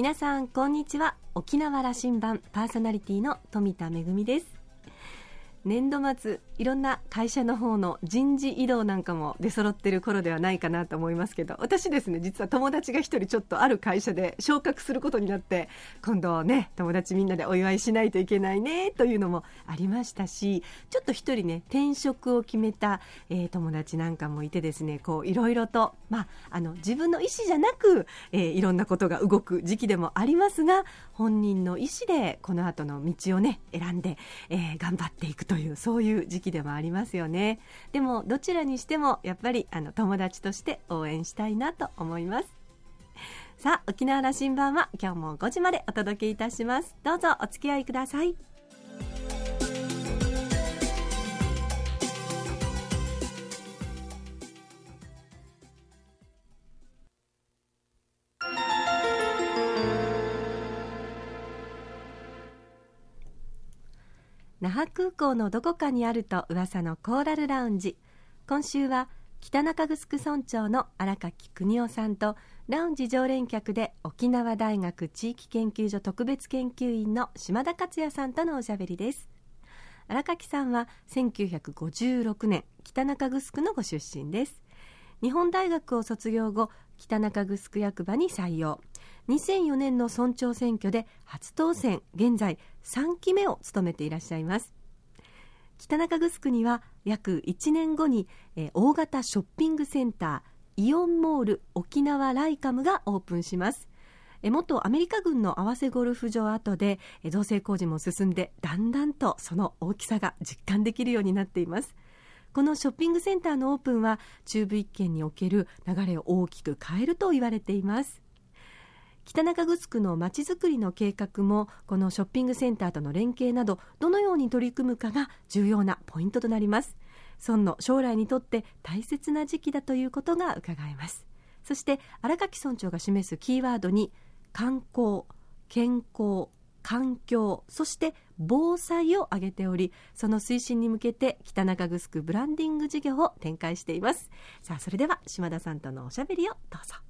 皆さんこんにちは。沖縄羅針盤パーソナリティの富田恵です。年度末いろんな会社の方の人事異動なんかも出揃ってる頃ではないかなと思いますけど私ですね実は友達が一人ちょっとある会社で昇格することになって今度ね友達みんなでお祝いしないといけないねというのもありましたしちょっと一人ね転職を決めた、えー、友達なんかもいてですねこういろいろと、まあ、あの自分の意思じゃなく、えー、いろんなことが動く時期でもありますが本人の意思でこの後の道をね選んで、えー、頑張っていくと。というそういう時期でもありますよね。でもどちらにしてもやっぱりあの友達として応援したいなと思います。さあ沖縄羅針盤は今日も5時までお届けいたします。どうぞお付き合いください。那覇空港のどこかにあると噂のコーラルラウンジ。今週は北中城村長の荒垣邦夫さんとラウンジ常連客で沖縄大学地域研究所特別研究員の島田克也さんとのおしゃべりです。荒垣さんは1956年北中城のご出身です。日本大学を卒業後北中城役場に採用。2004年の村長選挙で初当選現在3期目を務めていらっしゃいます。北中城には約1年後に、え、大型ショッピングセンターイオンモール沖縄ライカムがオープンします。元アメリカ軍の合わせゴルフ場跡で造成工事も進んでだんだんとその大きさが実感できるようになっています。このショッピングセンターのオープンは中部一県における流れを大きく変えると言われています。北中城のまちづくりの計画もこのショッピングセンターとの連携などどのように取り組むかが重要なポイントとなります。村の将来にとって大切な時期だということが伺えます。そして荒垣村長が示すキーワードに観光健康環境そして防災を挙げておりその推進に向けて北中城ブランディング事業を展開しています。さあそれでは島田さんとのおしゃべりをどうぞ。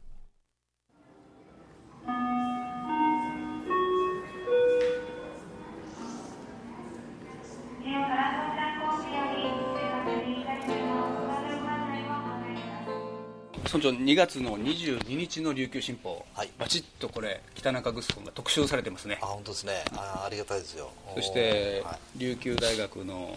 村長2月の22日の琉球新報、はい、バチッとこれ北中城が特集されてます。ねあ本当ですねあありがたいです。よそして、はい、琉球大学の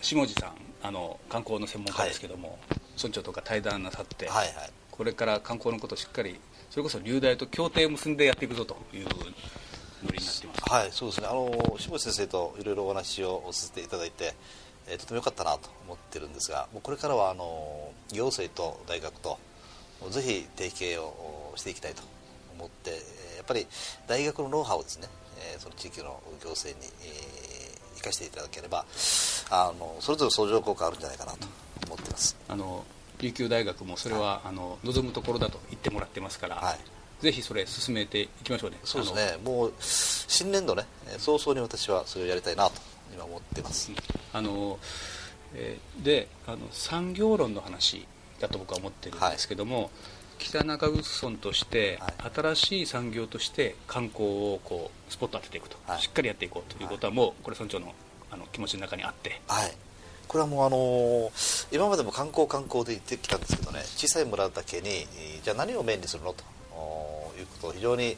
下地さんあの観光の専門家です。けども、はい、村長とか対談なさって、はいはい、これから観光のことをしっかりそれこそ流大と協定を結んでやっていくぞというノリになってます。はいそうですね。あの下地先生といろいろお話をさせていただいてえー、とても良かったなと思ってるんですがもうこれからはあの行政と大学とぜひ提携をしていきたいと思ってやっぱり大学のノウハウをですねその地域の行政に生かしていただければあのそれぞれ相乗効果あるんじゃないかなと思っています。あの琉球大学もそれは、はい、あの望むところだと言ってもらってますから、はい、ぜひそれ進めていきましょうね。そうですね。もう新年度ね早々に私はそれをやりたいなと今思ってます、あのえー、であの産業論の話だと僕は思ってるんですけども、はい、北中城村として、新しい産業として観光をこうスポット当てていくと、はい、しっかりやっていこうということはもうこれ村長のあの気持ちの中にあって、はい、これはもうあの、今までも観光観光で行ってきたんですけどね小さい村だけにじゃあ何をメインにするのということを非常に、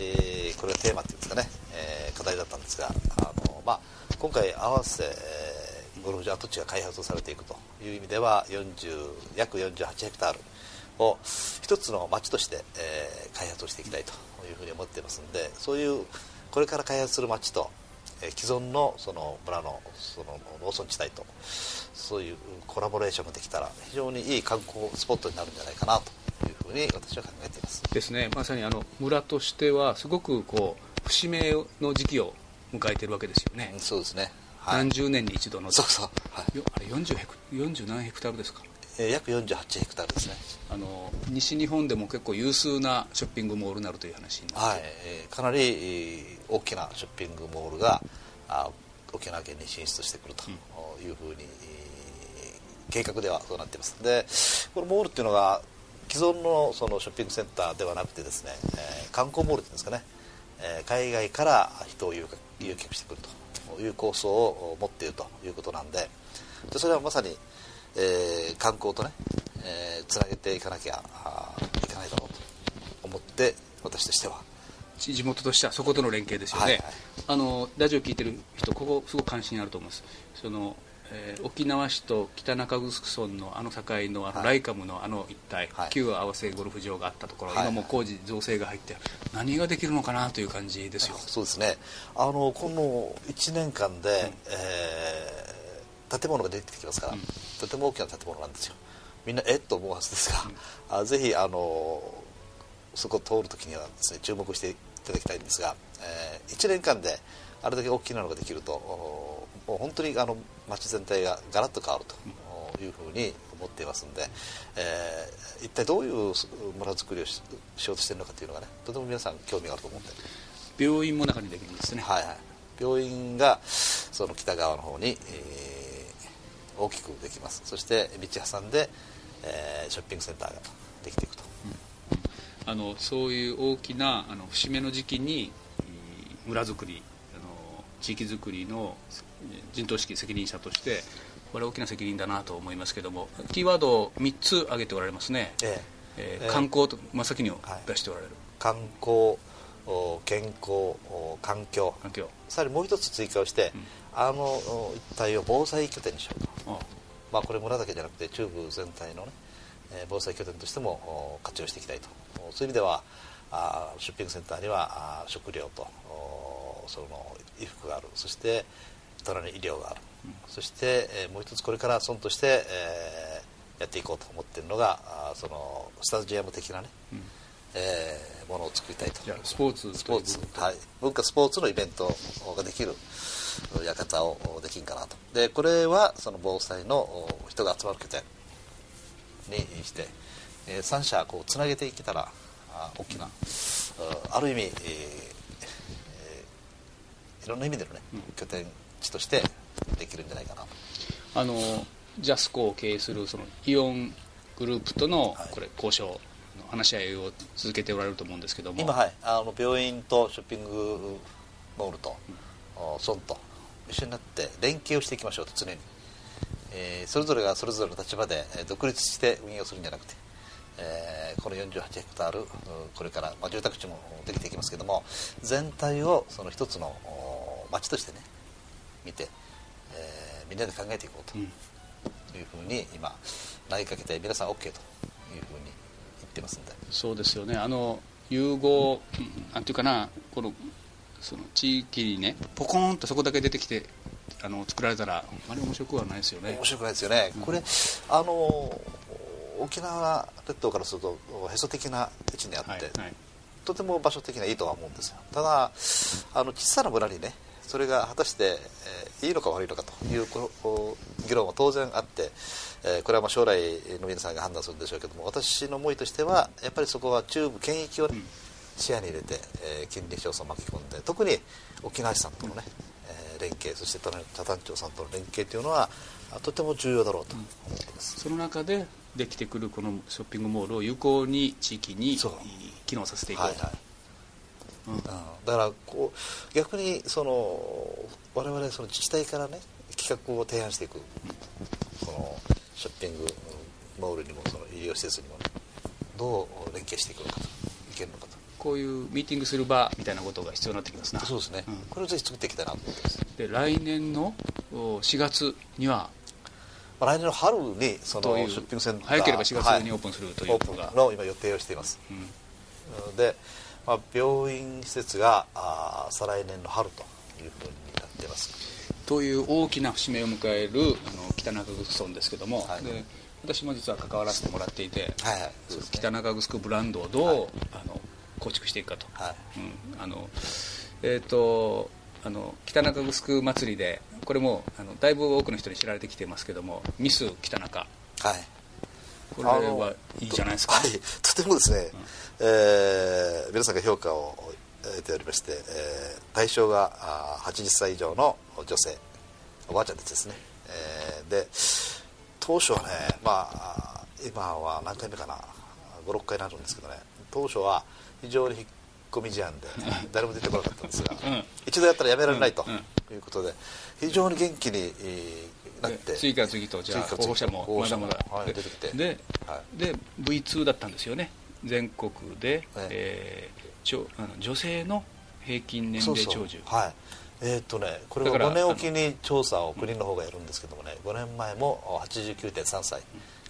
えー、これがテーマっていうんですかね、えー、課題だったんですが、あのまあ、今回合わせ、ゴルフ場跡地が開発をされていくという意味では40約48ヘクタールを一つの町として、えー、開発をしていきたいというふうに思っていますのでそういうこれから開発する町と、えー、既存のその村のその農村地帯とそういうコラボレーションができたら非常にいい観光スポットになるんじゃないかなというふうに私は考えています。ですね。まさにあの村としてはすごくこう節目の時期を迎えているわけですよね。そうですね。何十年に一度の。そうそう、はい、あれ 40, ヘク40何ヘクタールですか？えー、約48ヘクタールですね。あの西日本でも結構有数なショッピングモールになるという話になって、はいえー、かなり大きなショッピングモールがあ沖縄県に進出してくるというふうに、計画ではそうなっています。でこのモールっていうのが既存のそのショッピングセンターではなくてですね、えー、観光モールっていうんですかね。えー海外から人を誘客誘客してくるという構想を持っているということなんででそれはまさに、えー観光とね、えーつなげていかなきゃいかないだろうと思って私としては。地地元としてはそことの連携ですよね、はいはい。あのラジオ聞いてる人ここすごく関心あると思います。その、えー沖縄市と北中城村のあの境のあのはい。ライカムのあの一帯、はい。旧合わせゴルフ場があったところ、はい。今もう工事造成が入って何ができるのかなという感じですよ。そうですね。あのこの1年間で、えー建物が出てきますから、うん。とても大きな建物なんですよ。みんなえっ？と思うはずですが、あぜひあのそこを通るときにはですね注目していただきたいんですが、え1年間であれだけ大きなのができるとおもう本当にあの街全体がガラッと変わるというふうに思っていますので、えー一体どういう村づくりをししようとしているのかというのがねとても皆さん興味があると思って病院も中にできるんですね、はいはい、病院がその北側の方に、えー大きくできます。そして道挟んで、えーショッピングセンターができていくと。あのそういう大きなあの節目の時期にえー村づくりあの地域づくりのえー陣頭指揮責任者としてこれは大きな責任だなと思いますけどもキーワードを3つ挙げておられますね、ええ。ーえー観光と真っ先に出しておられる、観光お健康お環境。環境。さらにもう一つ追加をして、うんあのお一帯を防災拠点にしようと、あまあ、これ村だけじゃなくて中部全体のね、えー防災拠点としてもお活用していきたいと。おそういう意味ではあーショッピングセンターにはあー食料とおその衣服がある。そして隣に医療がある、そして、えーもう一つこれから村として、えーやっていこうと思っているのがあーそのスタジアム的なね、うん。えーものを作りたいと。スポーツスポーツ。はい、文化スポーツのイベントができる館をできんかなと。でこれはその防災のお人が集まる拠点にして、えー三者こうつなげていけたらあ大きな、うある意味、えーえーいろんな意味でのね、うん。拠点地としてできるんじゃないかなと。あのジャスコを経営するそのイオングループとのはい。これ交渉の話し合いを続けておられると思うんですけども。今はい。あの病院とショッピングモールと、お村と一緒になって連携をしていきましょうと常に、えーそれぞれがそれぞれの立場でえー独立して運営をするんじゃなくて、えーこの48ヘクタールうんこれから、まあ、住宅地もできていきますけども全体をその一つのお町としてね見て、えーみんなで考えていこうと。うん。いうふうに今投げかけて皆さん OK というふうに言ってますんで。そうですよね。あの融合うんなんていうかなこのその地域にねポコーンとそこだけ出てきてあの作られたらあまり面白くはないですよね。面白くないですよね、これあの沖縄列島からするとへそ的な位置にあって、はいはい。とても場所的にはいいとは思うんですよ。ただあの小さな村にねそれが果たして、えーいいのか悪いのかという議論は当然あって、えーこれはまあ将来の皆さんが判断するんでしょうけども私の思いとしてはやっぱりそこは中部県域をね、うん視野に入れて、えー近隣町村を巻き込んで特に沖縄市さんとのね、えー連携そして多丹町さんとの連携というのはあとても重要だろうと思っています、その中でできてくるこのショッピングモールを有効に地域に機能させていこうと、はいはい。うん。うん。だからこう逆にその我々その自治体からね企画を提案していくこのショッピングモールにもその医療施設にもねどう連携していくのかといけるのかとこういうミーティングする場みたいなことが必要になってきますな。そうですね、うん。これをぜひ作っていきたいなと。思ってます、で来年のお4月にはまあ、来年の春にそのショッピングセンター。早ければ4月にオーププンするというオープことが、ンの今予定をしています。うん。で、まあ、病院施設があー再来年の春というふうになっています。という大きな節目を迎えるあの北中城村ですけども、はい。で私も実は関わらせてもらっていて、はいはい。ね。北中城ブランドをどう、はい。あの構築していくかと、はい。うん。あのえっ、とあの北中城祭りでこれもあのだいぶ多くの人に知られてきてますけどもミス北中。はい。これはいいじゃないですか、はい、とてもですね、えー皆さんが評価を得ておりまして、えー対象があー80歳以上の女性おばあちゃんたちですね、えーで当初はねまあ今は何回目かな56回になるんですけどね。当初は非常に込み思案で誰も出てこなかったんですが、うん、一度やったらやめられないということで非常に元気に、えー、なって次から次とじゃあ候補者もまだまだ、はい、出てきてで,、はい、で V2 だったんですよね。全国で、えー、あの女性の平均年齢長寿。はい。えー、っとねこれは5年おきに調査を国の方がやるんですけどもね、5年前も89.3歳、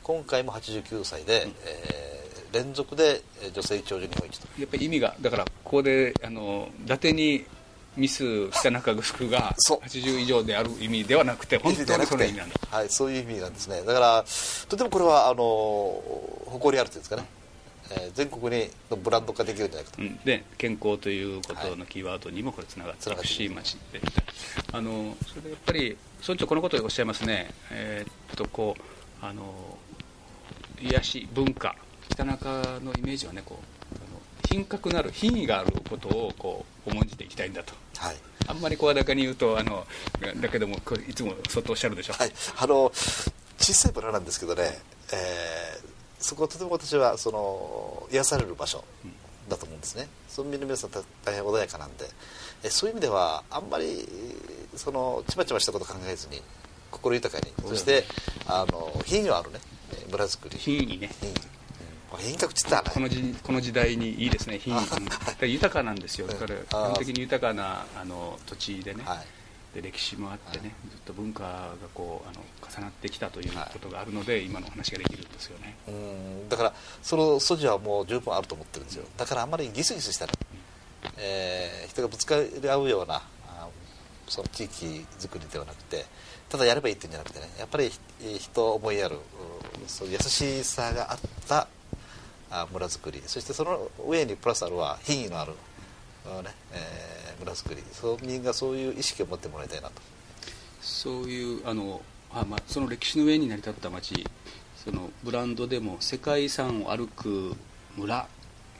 今回も89歳で、うん、えー、連続で女性長寿日本一と。やっぱり意味がだからここであの伊達にミス北中城が80以上である意味ではなくて本当にその意味なんだ。はいそういう意味なんですね。だからとてもこれはあの誇りあるというんですかね。えー、全国にのブランド化できるんじゃないかと、うん、で健康ということのキーワードにもこれつながっていくし、はい、であのそれでやっぱり村長このことをおっしゃいますね。えー、っとこうあの癒し文化北中のイメージはねこうあの品格のある品位があることをこう重んじていきたいんだと、はい、あんまり声高に言うとあのだけどもいつもそっとおっしゃるでしょ、はい、あの小さい村なんですけどね、えーそこはとても私はその癒される場所だと思うんですね。村民の皆さん大変穏やかなんで。えそういう意味ではあんまりそのちまちましたこと考えずに心豊かにそしてあの品位のあるね。村づくり。品位ね。品位品格っつったら、この時この時代にいいですね 品位豊かなんですよ。だから基本的に豊かなあの土地でね、はい。で歴史もあってね、ずっと文化がこうあの重なってきたということがあるので、今のお話ができるんですよね。うん。だからその素地はもう十分あると思ってるんですよ。だからあんまりギスギスしたね、うん、えー、人がぶつかり合うようなその地域づくりではなくてただやればいいっていうんじゃなくてねやっぱり人を思いやるそう優しさがあった村づくり。そしてその上にプラスあるは品位のあるねえー、村づくり村民がそういう意識を持ってもらいたいなと。そういうあのあ、まあ、その歴史の上に成り立った町そのブランドでも世界遺産を歩く村、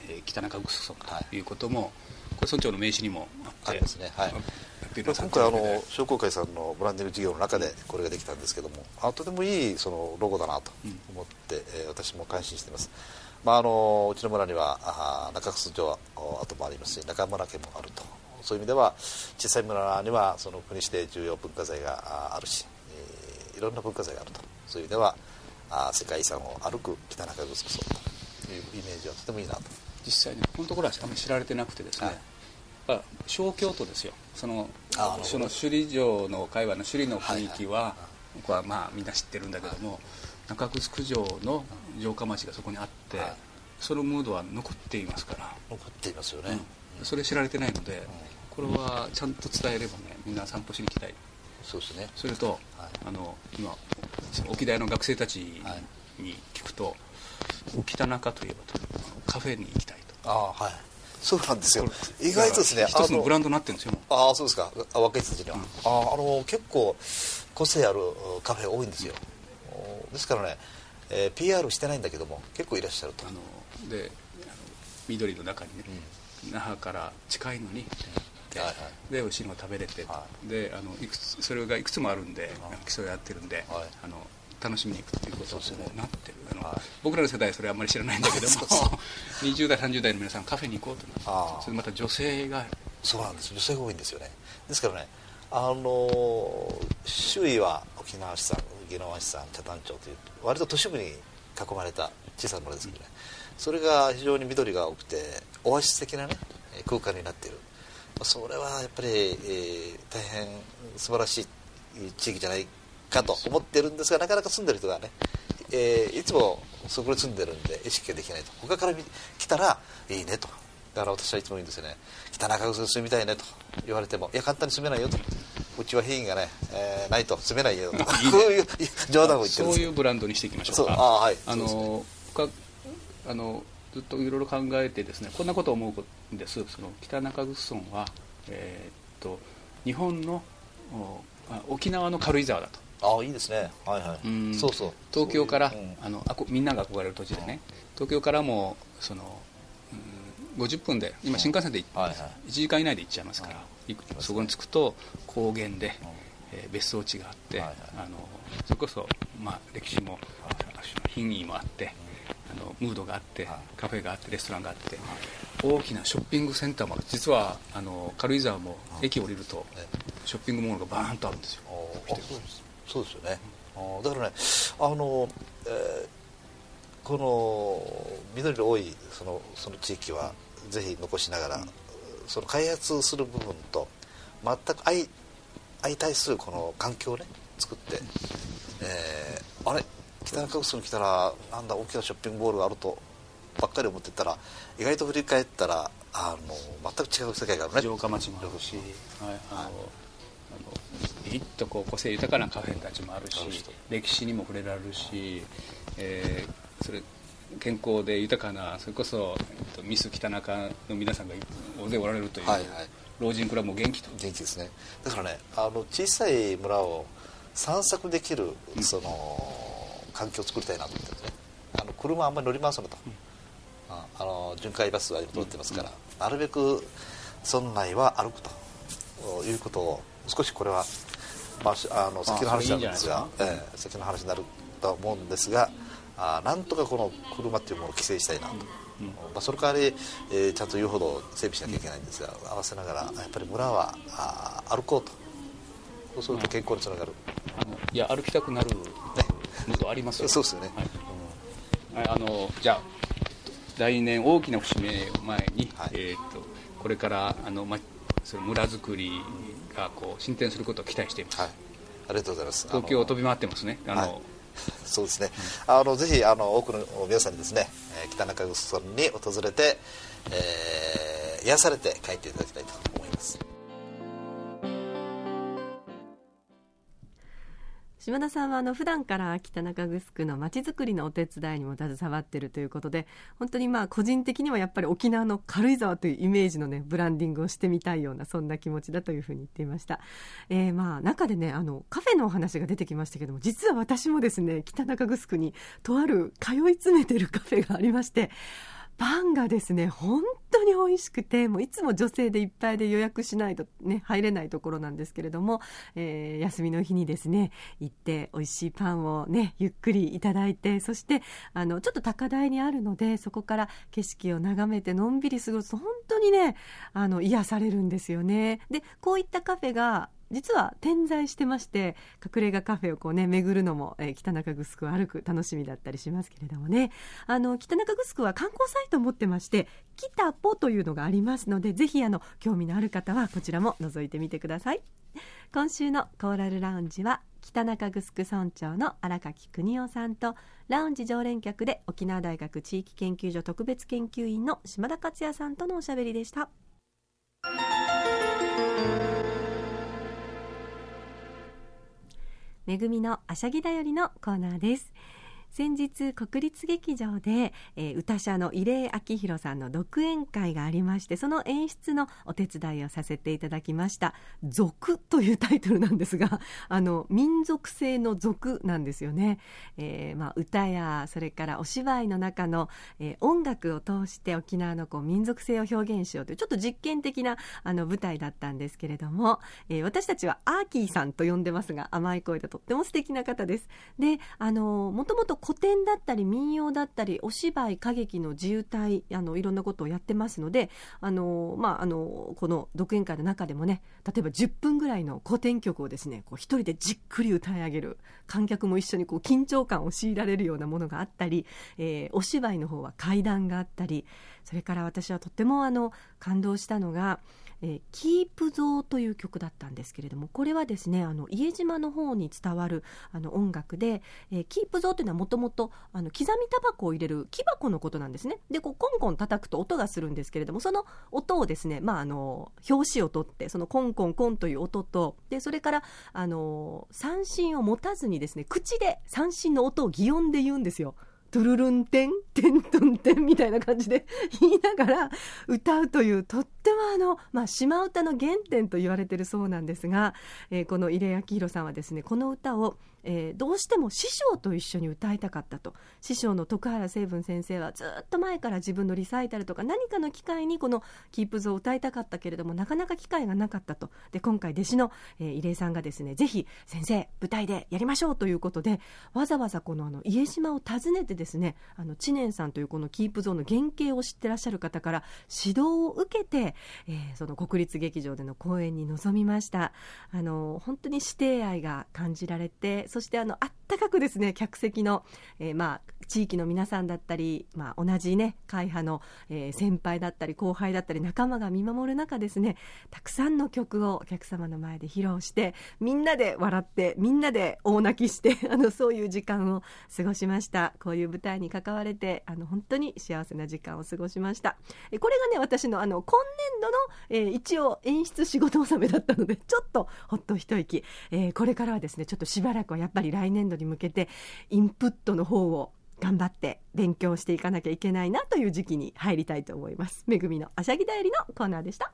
えー、北中城村とい。うことも、はい、これ村長の名刺にもありますね。はい。今回あの商工会さんのブランディング事業の中でこれができたんですけどもあとてもいいそのロゴだなと思って、うん、えー、私も感心していますまあ、あのうちの村には中楠城跡もありますし中村家もあると。そういう意味では小さい村にはその国指定重要文化財があるし、えー、いろんな文化財があると。そういう意味ではあ世界遺産を歩く北中城と。いうイメージはとてもいいなと。実際にこのところはあまり知られてなくてですね、はい、小京都ですよ。そのその首里城の会話の首里の雰囲気は、僕はまあみんな知ってるんだけども、はい中城城の城下町がそこにあって、はい、そのムードは残っていますから。残っていますよね、うん、それ知られてないので、これはちゃんと伝えればねみんな散歩しに来たい。そうですね。それと、はい、あの今沖大の学生たちに聞くと、北中といえばとカフェに行きたいと。ああはい。そうなんですよ。意外とですね一つのブランドになってるんですよああそうですか。若い人たちには、うん、ああの結構個性あるカフェ多いんですよですからね、えー、PR してないんだけども結構いらっしゃると。あので緑の中にね、うん、那覇から近いのに、で,、はいはい、でおいしいのが食べれて、はい、であのいくつそれがいくつもあるんで、競い合ってるんで、はい、あの楽しみに行くということになってる、あの、はい、僕らの世代それあんまり知らないんだけども20代30代の皆さんカフェに行こうとなってそれまた女性がそうなんです。女性が多いんですよね。ですからねあの周囲は沖縄市さん宜野湾市さん北谷町という割と都市部に囲まれた小さな村ですけどね、それが非常に緑が多くてオアシス的なね空間になっているそれはやっぱり、えー、大変素晴らしい地域じゃないかと思ってるんですがなかなか住んでる人がね、えー、いつもそこに住んでるんで意識ができないと他から来たらいいねとだから私はいつも言うんですよね北中城住みたいねと言われてもいや簡単に住めないよとうちは品位がね、えー、ないと住めないよと こういう冗談を言ってるそういうブランドにしていきましょうか。あ、はい。あのかあのずっといろいろ考えてですねこんなことを思うんです。その北中城村は、えー、っと日本の沖縄の軽井沢だと。ああいいですね。はいはい。そうそう。東京から、うん、あのあこみんなが憧れる土地でね。東京からもその50分で今新幹線で1時間以内で行っちゃいますから、そこに着くと高原で、えー、別荘地があって、あのそれこそ、まあ、歴史も品位もあって、あのムードがあって、カフェがあってレストランがあって、大きなショッピングセンターもある。実はあの軽井沢も駅降りるとショッピングモールがバーンとあるんですよ。そうです。よね、だからねあの、えー、この緑の多いそのその地域はぜひ残しながら、うん、その開発する部分と全く相相対するこの環境をね作って、えー、あれ？北中城に来たらなんだ大きなショッピングモールがあるとばっかり思ってたら意外と振り返ったらあの全く違う世界があるね。城下町もあるし、はい、あの、はい、あのいっとこう個性豊かなカフェたちもあるし歴史にも触れられるし、えー、それ健康で豊かなそれこそ、えっと、ミス北中の皆さんが大勢おられるという、はいはい、老人クラブも元気と。元気ですね。だからねあの小さい村を散策できる、その環境を作りたいなと思ってね。あの車あんまり乗り回すのと、うん、ああの巡回バスが通ってますから、うん、なるべく村内は歩くと。いうことを少しこれは、まあ、あの先の話なんですがえー、先の話になると思うんですがあなんとかこの車っていうものを規制したいなと。うん。まあ、その代わり、えー、ちゃんと言うほど整備しなきゃいけないんですが、合わせながらやっぱり村はあ歩こうと。そうすると健康につながる、いや歩きたくなるムードありますよ、そうですよね、はい、あのじゃあ来年大きな節目を前に、はい、えーと、これからあの、ま、その村づくりがこう進展することを期待しています、はい、ありがとうございます。東京を飛び回ってますね。あの、はい、そうですね、うん、あのぜひあの多くの皆さんにですねえ北中城村に訪れて、えー、癒されて帰っていただきたいと思います。島田さんはあの普段から北中城のまちづくりのお手伝いにも携わっているということで本当にまあ個人的にはやっぱり沖縄の軽井沢というイメージのねブランディングをしてみたいようなそんな気持ちだというふうに言っていました、えー、まあ中でねあのカフェのお話が出てきましたけども実は私もですね北中城にとある通い詰めてるカフェがありましてパンがですね本当に美味しくてもういつも女性でいっぱいで予約しないと、ね、入れないところなんですけれども、えー、休みの日にですね行って美味しいパンをねゆっくりいただいてそしてあのちょっと高台にあるのでそこから景色を眺めてのんびり過ごすと本当にねあの癒されるんですよね。でこういったカフェが実は点在してまして隠れ家カフェをこうね巡るのも、えー、北中城を歩く楽しみだったりしますけれどもねあの北中城は観光サイトを持ってまして北ポというのがありますのでぜひあの興味のある方はこちらも覗いてみてください今週のコーラルラウンジは北中城村長の荒垣邦夫さんとラウンジ常連客で沖縄大学地域研究所特別研究員の島田克也さんとのおしゃべりでした。めぐみのあしゃぎだよりのコーナーです。先日国立劇場で、えー、歌者の入江明宏さんの独演会がありましてその演出のお手伝いをさせていただきました「族」というタイトルなんですが あの民族性の族なんですよね、えーまあ、歌やそれからお芝居の中の、えー、音楽を通して沖縄のこう民族性を表現しようというちょっと実験的なあの舞台だったんですけれども、えー、私たちはアーキーさんと呼んでますが甘い声でとっても素敵な方です。であのもともと古典だったり民謡だったりお芝居歌劇の自由体あのいろんなことをやってますのであの、まあ、あのこの独演会の中でもね例えば10分ぐらいの古典曲をですねこう一人でじっくり歌い上げる観客も一緒にこう緊張感を強いられるようなものがあったり、えー、お芝居の方は怪談があったりそれから私はとってもあの感動したのが「えー、キープゾーという曲だったんですけれどもこれはですねあの家島の方に伝わるあの音楽で、えー、キープゾーというのはもともと刻みタバコを入れる木箱のことなんですねでこうコンコン叩くと音がするんですけれどもその音をですね、まあ、あの表紙を取ってそのコンコンコンという音とでそれからあの三振を持たずにですね口で三振の音を擬音で言うんですよ。トゥルルンテンテントンテンみたいな感じで言いながら歌うというとってもあの、まあ、島唄の原点と言われてるそうなんですが、えー、この入江明宏さんはですねこの歌をえー、どうしても師匠と一緒に歌いたかったと。師匠の徳原成文先生はずっと前から自分のリサイタルとか何かの機会にこの「キープズを歌いたかったけれどもなかなか機会がなかったと。で今回弟子の、えー、入江さんがですねぜひ先生舞台でやりましょうということでわざわざこのあの家島を訪ねてですねあの知念さんというこのキープゾーンの原型を知ってらっしゃる方から指導を受けて、えー、その国立劇場での公演に臨みました。あの本当に師弟愛が感じられてそしてあのあったかくですね客席の、えー、まあ地域の皆さんだったり、まあ、同じね会派の、えー、先輩だったり後輩だったり仲間が見守る中ですねたくさんの曲をお客様の前で披露してみんなで笑ってみんなで大泣きして あのそういう時間を過ごしました。こういう舞台に関われてあの本当に幸せな時間を過ごしました。えこれがね私のあの今年度の、えー、一応演出仕事納めだったのでちょっとほっと一息、えー、これからはですねちょっとしばらくはやっぱり来年度に向けてインプットの方を頑張って勉強していかなきゃいけないなという時期に入りたいと思います。めぐみのあしゃぎだよりのコーナーでした。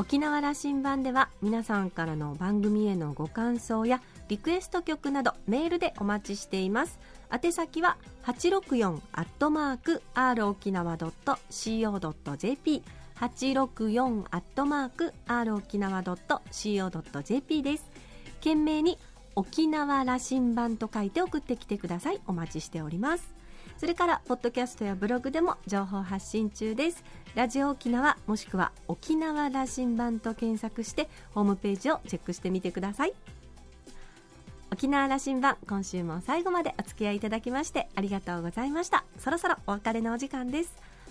沖縄羅針盤では皆さんからの番組へのご感想やリクエスト曲などメールでお待ちしています。宛先は864アットマーク r 沖縄 .co.jp 864アットマーク r 沖縄 .co.jp です。懸命に沖縄羅針盤と書いて送ってきてください。お待ちしております。それからポッドキャストやブログでも情報発信中です。ラジオ沖縄もしくは沖縄羅針盤と検索してホームページをチェックしてみてください。沖縄羅針盤今週も最後までお付き合いいただきましてありがとうございました。そろそろお別れのお時間です。